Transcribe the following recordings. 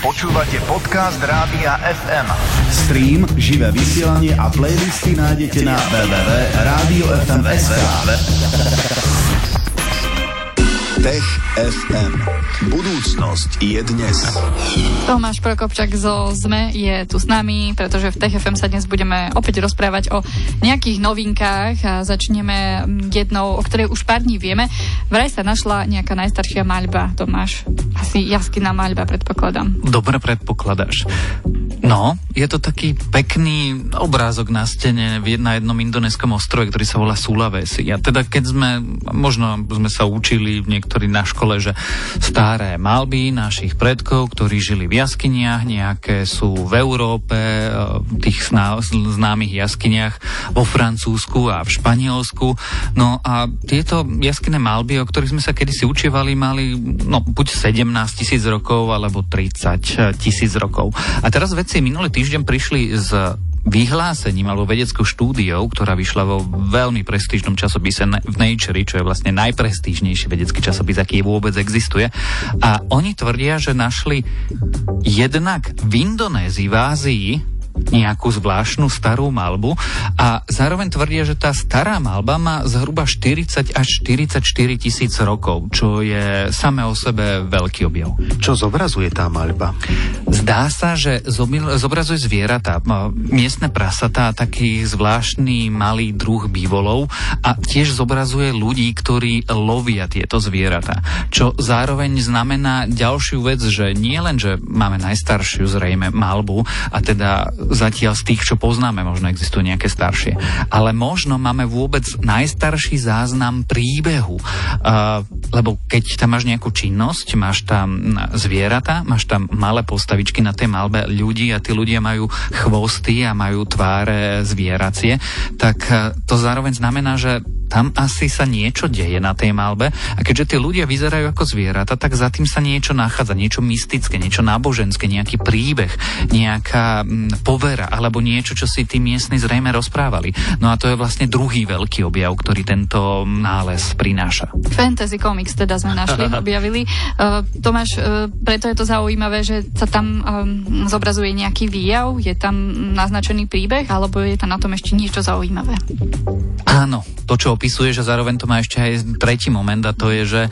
Počúvate podcast Rádia FM. Stream, živé vysielanie a playlisty nájdete na www.radiofm.sk Tech FM. Budúcnosť je dnes. Tomáš Prokopčak zo ZME je tu s nami, pretože v Tech FM sa dnes budeme opäť rozprávať o nejakých novinkách a začneme jednou, o ktorej už pár dní vieme. Vraj sa našla nejaká najstaršia maľba, Tomáš. Asi jaskyná maľba, predpokladám. Dobre predpokladáš. No, je to taký pekný obrázok na stene na jednom indonéskom ostrove, ktorý sa volá Sulawesi. A teda keď sme, možno sme sa učili niektorí na škole, že staré malby našich predkov, ktorí žili v jaskyniach, nejaké sú v Európe, v tých známych jaskyniach vo Francúzsku a v Španielsku. No a tieto jaskyné malby, o ktorých sme sa kedysi učievali, mali no, buď 17 tisíc rokov, alebo 30 tisíc rokov. A teraz vec vedci minulý týždeň prišli s vyhlásením alebo vedeckou štúdiou, ktorá vyšla vo veľmi prestížnom časopise v Nature, čo je vlastne najprestížnejší vedecký časopis, aký vôbec existuje. A oni tvrdia, že našli jednak v Indonézii, v Ázii, nejakú zvláštnu starú malbu a zároveň tvrdia, že tá stará malba má zhruba 40 až 44 tisíc rokov, čo je samé o sebe veľký objav. Čo zobrazuje tá malba? Zdá sa, že zobrazuje zvieratá, miestne prasatá, taký zvláštny malý druh bývolov a tiež zobrazuje ľudí, ktorí lovia tieto zvieratá. Čo zároveň znamená ďalšiu vec, že nie len, že máme najstaršiu zrejme malbu a teda zatiaľ z tých, čo poznáme, možno existujú nejaké staršie. Ale možno máme vôbec najstarší záznam príbehu. Uh, lebo keď tam máš nejakú činnosť, máš tam zvieratá, máš tam malé postavičky na tej malbe ľudí a tí ľudia majú chvosty a majú tváre zvieracie, tak uh, to zároveň znamená, že tam asi sa niečo deje na tej malbe a keďže tí ľudia vyzerajú ako zvieratá, tak za tým sa niečo nachádza, niečo mystické, niečo náboženské, nejaký príbeh, nejaká mm, povera alebo niečo, čo si tí miestni zrejme rozprávali. No a to je vlastne druhý veľký objav, ktorý tento nález prináša. Fantasy Comics teda sme našli, objavili. Uh, Tomáš, uh, preto je to zaujímavé, že sa tam um, zobrazuje nejaký výjav, je tam naznačený príbeh, alebo je tam na tom ešte niečo zaujímavé? Áno, to, čo opisuješ a zároveň to má ešte aj tretí moment a to je, že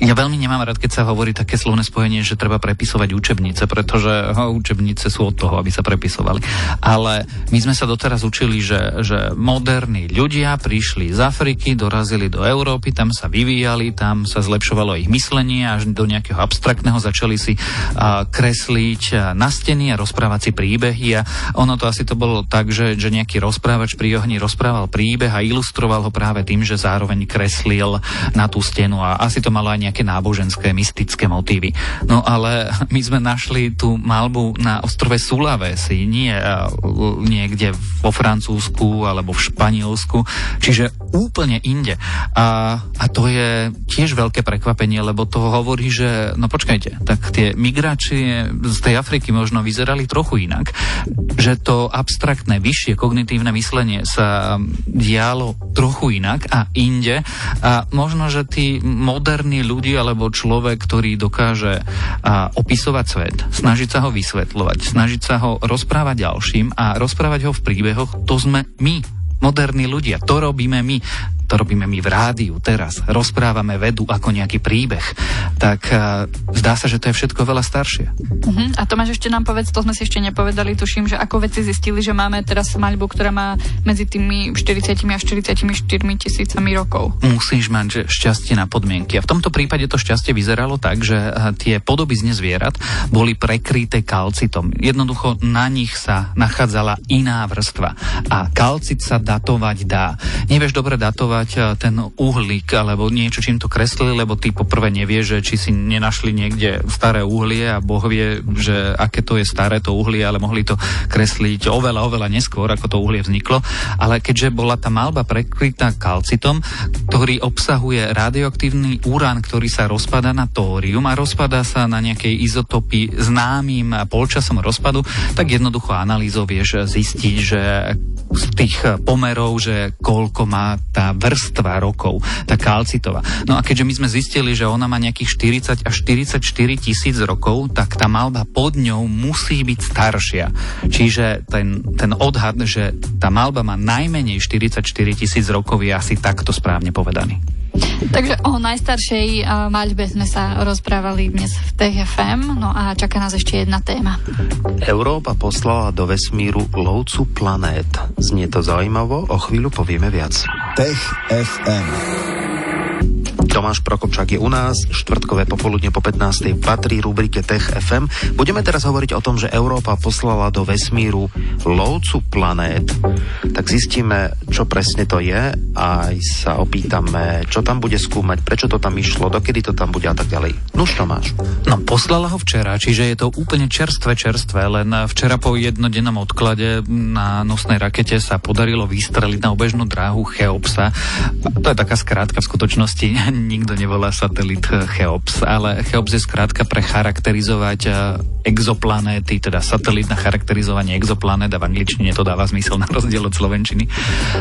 ja veľmi nemám rád, keď sa hovorí také slovné spojenie, že treba prepisovať učebnice, pretože ho, učebnice sú od toho, aby sa prepisovali. Ale my sme sa doteraz učili, že, že moderní ľudia prišli z Afriky, dorazili do Európy, tam sa vyvíjali, tam sa zlepšovalo ich myslenie až do nejakého abstraktného začali si a, kresliť na steny a rozprávať si príbehy a ono to asi to bolo tak, že, že nejaký rozprávač pri ohni rozprával príbeh a ilustroval ho práve tým, že zároveň kreslil na tú stenu a asi to malo aj nejaké náboženské, mystické motívy. No ale my sme našli tú malbu na ostrove Sulawesi, nie niekde vo Francúzsku alebo v Španielsku, čiže úplne inde. A, a to je tiež veľké prekvapenie, lebo to hovorí, že no počkajte, tak tie migrácie z tej Afriky možno vyzerali trochu inak, že to abstraktné, vyššie kognitívne myslenie sa dialo trochu inak a inde a možno, že tí moderní ľudia ľudí alebo človek, ktorý dokáže a, opisovať svet, snažiť sa ho vysvetľovať, snažiť sa ho rozprávať ďalším a rozprávať ho v príbehoch, to sme my, moderní ľudia. To robíme my to robíme my v rádiu teraz, rozprávame vedu ako nejaký príbeh, tak uh, zdá sa, že to je všetko veľa staršie. Uh-huh. A Tomáš, ešte nám povedz, to sme si ešte nepovedali, tuším, že ako veci zistili, že máme teraz maľbu, ktorá má medzi tými 40 a 44 tisícami rokov. Musíš mať že šťastie na podmienky. A v tomto prípade to šťastie vyzeralo tak, že tie podoby z zvierat boli prekryté kalcitom. Jednoducho na nich sa nachádzala iná vrstva. A kalcit sa datovať dá. Nevieš dobre datovať sledovať ten uhlík alebo niečo, čím to kreslili, lebo ty poprvé nevie, že či si nenašli niekde staré uhlie a Boh vie, že aké to je staré to uhlie, ale mohli to kresliť oveľa, oveľa neskôr, ako to uhlie vzniklo. Ale keďže bola tá malba prekrytá kalcitom, ktorý obsahuje radioaktívny urán, ktorý sa rozpada na tórium a rozpada sa na nejakej izotopy známym polčasom rozpadu, tak jednoducho analýzou vieš zistiť, že z tých eh, pomerov, že koľko má tá vrstva rokov, tá kalcitová. No a keďže my sme zistili, že ona má nejakých 40 až 44 tisíc rokov, tak tá malba pod ňou musí byť staršia. Čiže ten, ten odhad, že tá malba má najmenej 44 tisíc rokov je asi takto správne povedaný. Takže o najstaršej maľbe sme sa rozprávali dnes v TFM, no a čaká nás ešte jedna téma. Európa poslala do vesmíru lovcu planét. Znie to zaujímavo, o chvíľu povieme viac. Tech FM. Tomáš Prokopčák je u nás, štvrtkové popoludne po 15. patrí rubrike Tech FM. Budeme teraz hovoriť o tom, že Európa poslala do vesmíru lovcu planét. Tak zistíme, čo presne to je a aj sa opýtame, čo tam bude skúmať, prečo to tam išlo, dokedy to tam bude a tak ďalej. Nuž Tomáš. No, poslala ho včera, čiže je to úplne čerstvé, čerstvé, len včera po jednodennom odklade na nosnej rakete sa podarilo vystreliť na obežnú dráhu Cheopsa. To je taká skrátka v skutočnosti nikto nevolá satelit Cheops, ale Cheops je skrátka pre charakterizovať e, exoplanéty, teda satelit na charakterizovanie exoplanét a v angličtine to dáva zmysel na rozdiel od slovenčiny.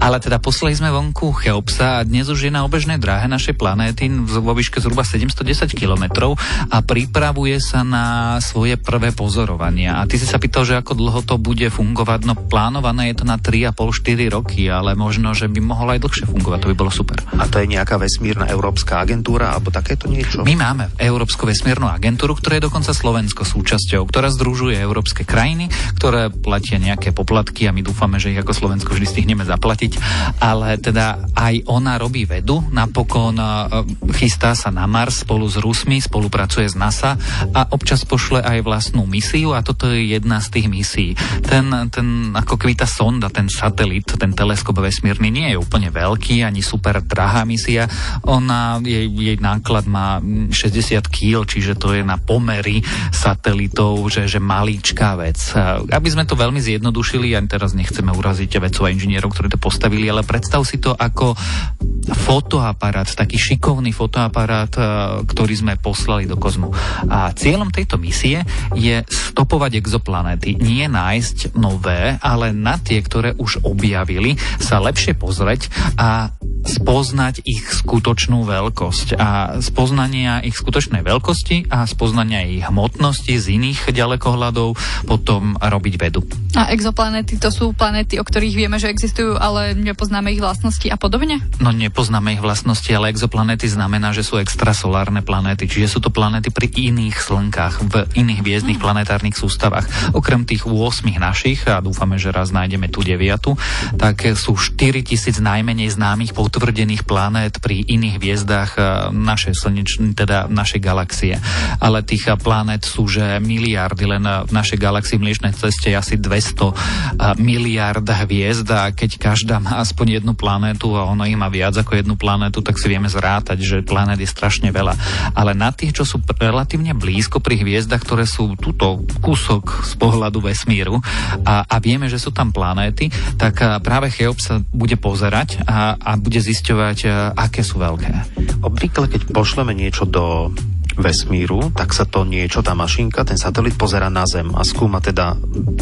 Ale teda poslali sme vonku Cheopsa a dnes už je na obežnej dráhe našej planéty vo výške zhruba 710 km a pripravuje sa na svoje prvé pozorovania. A ty si sa pýtal, že ako dlho to bude fungovať. No plánované je to na 3,5-4 roky, ale možno, že by mohlo aj dlhšie fungovať. To by bolo super. A to je nejaká vesmírna Európska agentúra alebo takéto niečo? My máme Európsku vesmírnu agentúru, ktorá je dokonca Slovensko súčasťou, ktorá združuje európske krajiny, ktoré platia nejaké poplatky a my dúfame, že ich ako Slovensko vždy stihneme zaplatiť. Ale teda aj ona robí vedu, napokon e, chystá sa na Mars spolu s Rusmi, spolupracuje s NASA a občas pošle aj vlastnú misiu a toto je jedna z tých misií. Ten, ten ako keby sonda, ten satelit, ten teleskop vesmírny nie je úplne veľký, ani super drahá misia. Ona, jej, jej náklad má 60 kg, čiže to je na pomery satelitov, že, že malíčká vec. Aby sme to veľmi zjednodušili, ja teraz nechceme uraziť vedcov a inžinierov, ktorí to postavili, ale predstav si to ako fotoaparát, taký šikovný fotoaparát, ktorý sme poslali do kozmu. A cieľom tejto misie je stopovať exoplanéty. Nie nájsť nové, ale na tie, ktoré už objavili, sa lepšie pozrieť a spoznať ich skutočnú veľkosť a spoznania ich skutočnej veľkosti a spoznania ich hmotnosti z iných ďalekohľadov potom robiť vedu. A exoplanéty to sú planéty, o ktorých vieme, že existujú, ale nepoznáme ich vlastnosti a podobne? No nepoznáme ich vlastnosti, ale exoplanéty znamená, že sú extrasolárne planéty, čiže sú to planéty pri iných slnkách, v iných hviezdnych mm. planetárnych sústavách. Okrem tých 8 našich, a dúfame, že raz nájdeme tú deviatu, tak sú 4000 najmenej známych potvrdených planét pri iných hviezdách eh, našej slnečnej, teda našej galaxie. Ale tých eh, planét sú že miliardy, len eh, v našej galaxii Mliečnej ceste je asi 200 miliard hviezd a keď každá má aspoň jednu planétu a ono ich má viac ako jednu planétu, tak si vieme zrátať, že planét je strašne veľa. Ale na tých, čo sú relatívne blízko pri hviezdach, ktoré sú túto kúsok z pohľadu vesmíru a, a vieme, že sú tam planéty, tak práve Cheops sa bude pozerať a, a bude zisťovať, e, aké sú veľké. Obvykle, keď pošleme niečo do vesmíru, tak sa to niečo, tá mašinka, ten satelit pozera na Zem a skúma teda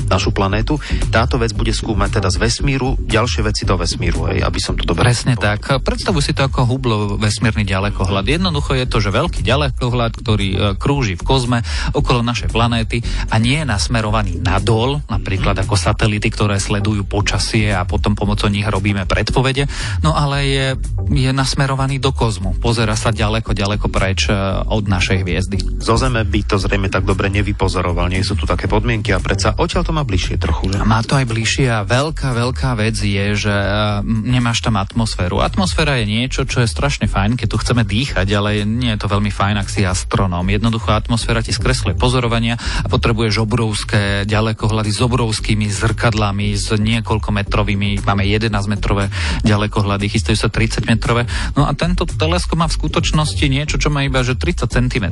našu planétu. Táto vec bude skúmať teda z vesmíru ďalšie veci do vesmíru, hej, aby som to dobre Presne tak. Predstavuj si to ako hublo vesmírny ďalekohľad. Jednoducho je to, že veľký ďalekohľad, ktorý e, krúži v kozme okolo našej planéty a nie je nasmerovaný nadol, napríklad ako satelity, ktoré sledujú počasie a potom pomocou nich robíme predpovede, no ale je, je nasmerovaný do kozmu. Pozera sa ďaleko, ďaleko preč e, od nás našej hviezdy. Zo Zeme by to zrejme tak dobre nevypozoroval, nie sú tu také podmienky a predsa odtiaľ to má bližšie trochu. Že? Má to aj bližšie a veľká, veľká vec je, že uh, nemáš tam atmosféru. Atmosféra je niečo, čo je strašne fajn, keď tu chceme dýchať, ale nie je to veľmi fajn, ak si astronóm. Jednoducho atmosféra ti skresluje pozorovania a potrebuješ obrovské ďalekohľady s obrovskými zrkadlami, s niekoľkometrovými, máme 11 metrové ďalekohľady, chystajú sa 30 metrové. No a tento teleskop má v skutočnosti niečo, čo má iba že 30 cm cm.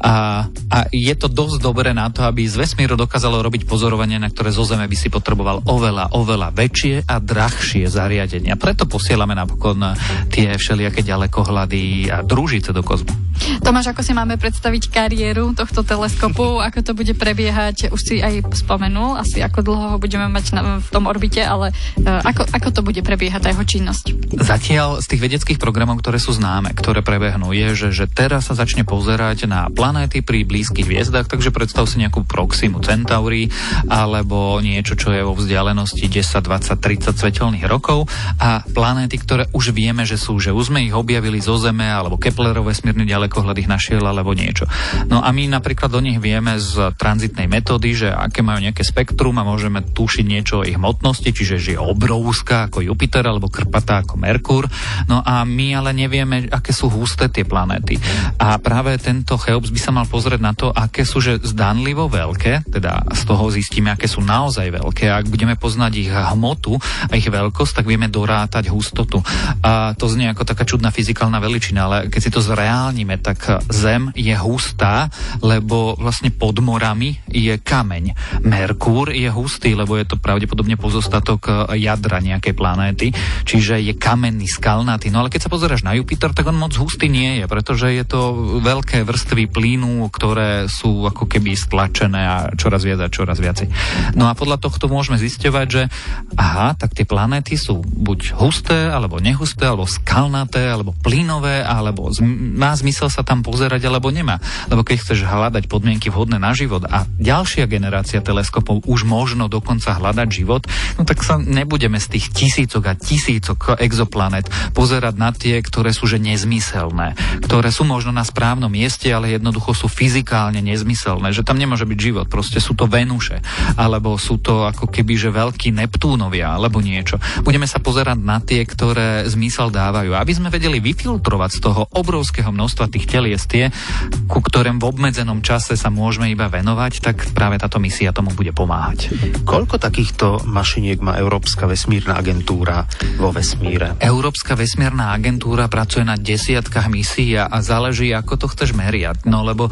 A, a je to dosť dobré na to, aby z vesmíru dokázalo robiť pozorovanie, na ktoré zo Zeme by si potreboval oveľa, oveľa väčšie a drahšie zariadenia. Preto posielame napokon tie všelijaké ďalekohľady a družice do kozmu. Tomáš, ako si máme predstaviť kariéru tohto teleskopu, ako to bude prebiehať, už si aj spomenul, asi ako dlho ho budeme mať na, v tom orbite, ale uh, ako, ako to bude prebiehať tá jeho činnosť? Zatiaľ z tých vedeckých programov, ktoré sú známe, ktoré prebehnú, je, že, že teraz sa začne pozerať na planéty pri blízkych hviezdach, takže predstav si nejakú Proximu Centauri alebo niečo, čo je vo vzdialenosti 10, 20, 30 svetelných rokov. A planéty, ktoré už vieme, že sú, že už sme ich objavili zo Zeme alebo Keplerov vesmírny ďalekohľad ich našiel alebo niečo. No a my napríklad do nich vieme z tranzitnej metódy, že aké majú nejaké spektrum a môžeme tušiť niečo o ich hmotnosti, čiže že je obrovská ako Jupiter alebo krpatá ako Merkur. No a my ale nevieme, aké sú husté tie planéty. A práve tento Cheops by sa mal pozrieť na to, aké sú že zdanlivo veľké, teda z toho zistíme, aké sú naozaj veľké. A ak budeme poznať ich hmotu a ich veľkosť, tak vieme dorátať hustotu. A to znie ako taká čudná fyzikálna veličina, ale keď si to zreálnime, tak Zem je hustá, lebo vlastne pod morami je kameň. Merkúr je hustý, lebo je to pravdepodobne pozostatok jadra nejakej planéty, čiže je kamenný, skalnatý. No ale keď sa pozeráš na Jupiter, tak on moc hustý nie je, pretože je to veľké vrstvy plynu, ktoré sú ako keby stlačené a čoraz viac a čoraz viacej. No a podľa tohto môžeme zisťovať, že aha, tak tie planéty sú buď husté, alebo nehusté, alebo skalnaté, alebo plynové, alebo má zmysel sa tam pozerať, alebo nemá. Lebo keď chceš hľadať podmienky vhodné na život a ďalšia generácia teleskopov už možno dokonca hľadať život, no tak sa nebudeme z tých tisícok a tisícok exoplanet pozerať na tie, ktoré sú že nezmyselné, ktoré sú možno na správnom mieste, ale jednoducho sú fyzikálne nezmyselné, že tam nemôže byť život, proste sú to Venuše, alebo sú to ako keby, že veľkí Neptúnovia, alebo niečo. Budeme sa pozerať na tie, ktoré zmysel dávajú, aby sme vedeli vyfiltrovať z toho obrovského množstva tých telies tie, ku ktorým v obmedzenom čase sa môžeme iba venovať, tak práve táto misia tomu bude pomáhať. Koľko takýchto mašiniek má Európska vesmírna agentúra vo vesmíre? Európska vesmírna agentúra pracuje na desiatkách misií a záleží, ako to chceš meriať. No lebo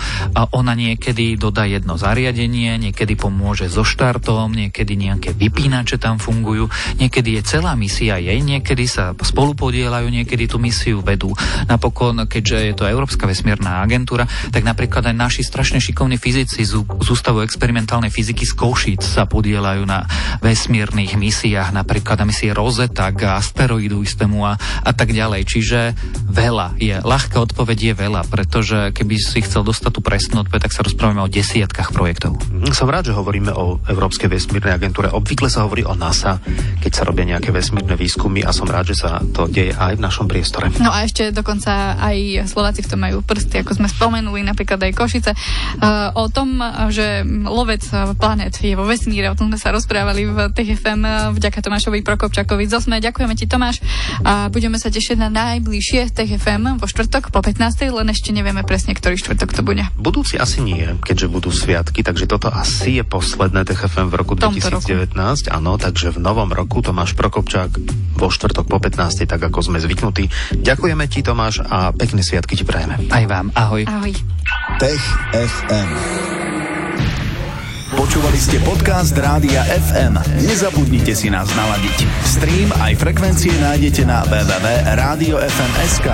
ona niekedy dodá jedno zariadenie, niekedy pomôže so štartom, niekedy nejaké vypínače tam fungujú, niekedy je celá misia jej, niekedy sa spolupodielajú, niekedy tú misiu vedú. Napokon, keďže je to Európska vesmírna agentúra, tak napríklad aj naši strašne šikovní fyzici z, Ústavu experimentálnej fyziky z Košíc sa podielajú na vesmírnych misiách, napríklad na misie Rosetta k asteroidu istému a, a tak ďalej. Čiže veľa je. Ľahká odpoveď je veľa, pretože keby si chcel dostať tú presnú odpoveď, tak sa rozprávame o desiatkách projektov. Mm, som rád, že hovoríme o Európskej vesmírnej agentúre. Obvykle sa hovorí o NASA, keď sa robia nejaké vesmírne výskumy a som rád, že sa to deje aj v našom priestore. No a ešte dokonca aj Slováci v tom majú prsty, ako sme spomenuli, napríklad aj Košice. Uh, o tom, že lovec planet je vo vesmíre, o tom sme sa rozprávali v TFM eh, vďaka Tomášovi Prokopčakovi. Zosme, ďakujeme ti Tomáš a budeme sa tešiť na najbližšie TFM vo štvrtok po 15. len ešte nevieme presne, ktorý štvrtok to bude. Budúci asi nie, keďže budú sviatky, takže toto asi je posledné TFM v roku 2019. Roku. Áno, takže v novom roku Tomáš Prokopčák vo štvrtok po 15. tak ako sme zvyknutí. Ďakujeme ti Tomáš a pekné sviatky ti prajeme. Aj vám, ahoj. Ahoj. Tech FM. Počúvali ste podcast Rádia FM. Nezabudnite si nás naladiť. Stream aj frekvencie nájdete na www.radiofm.sk.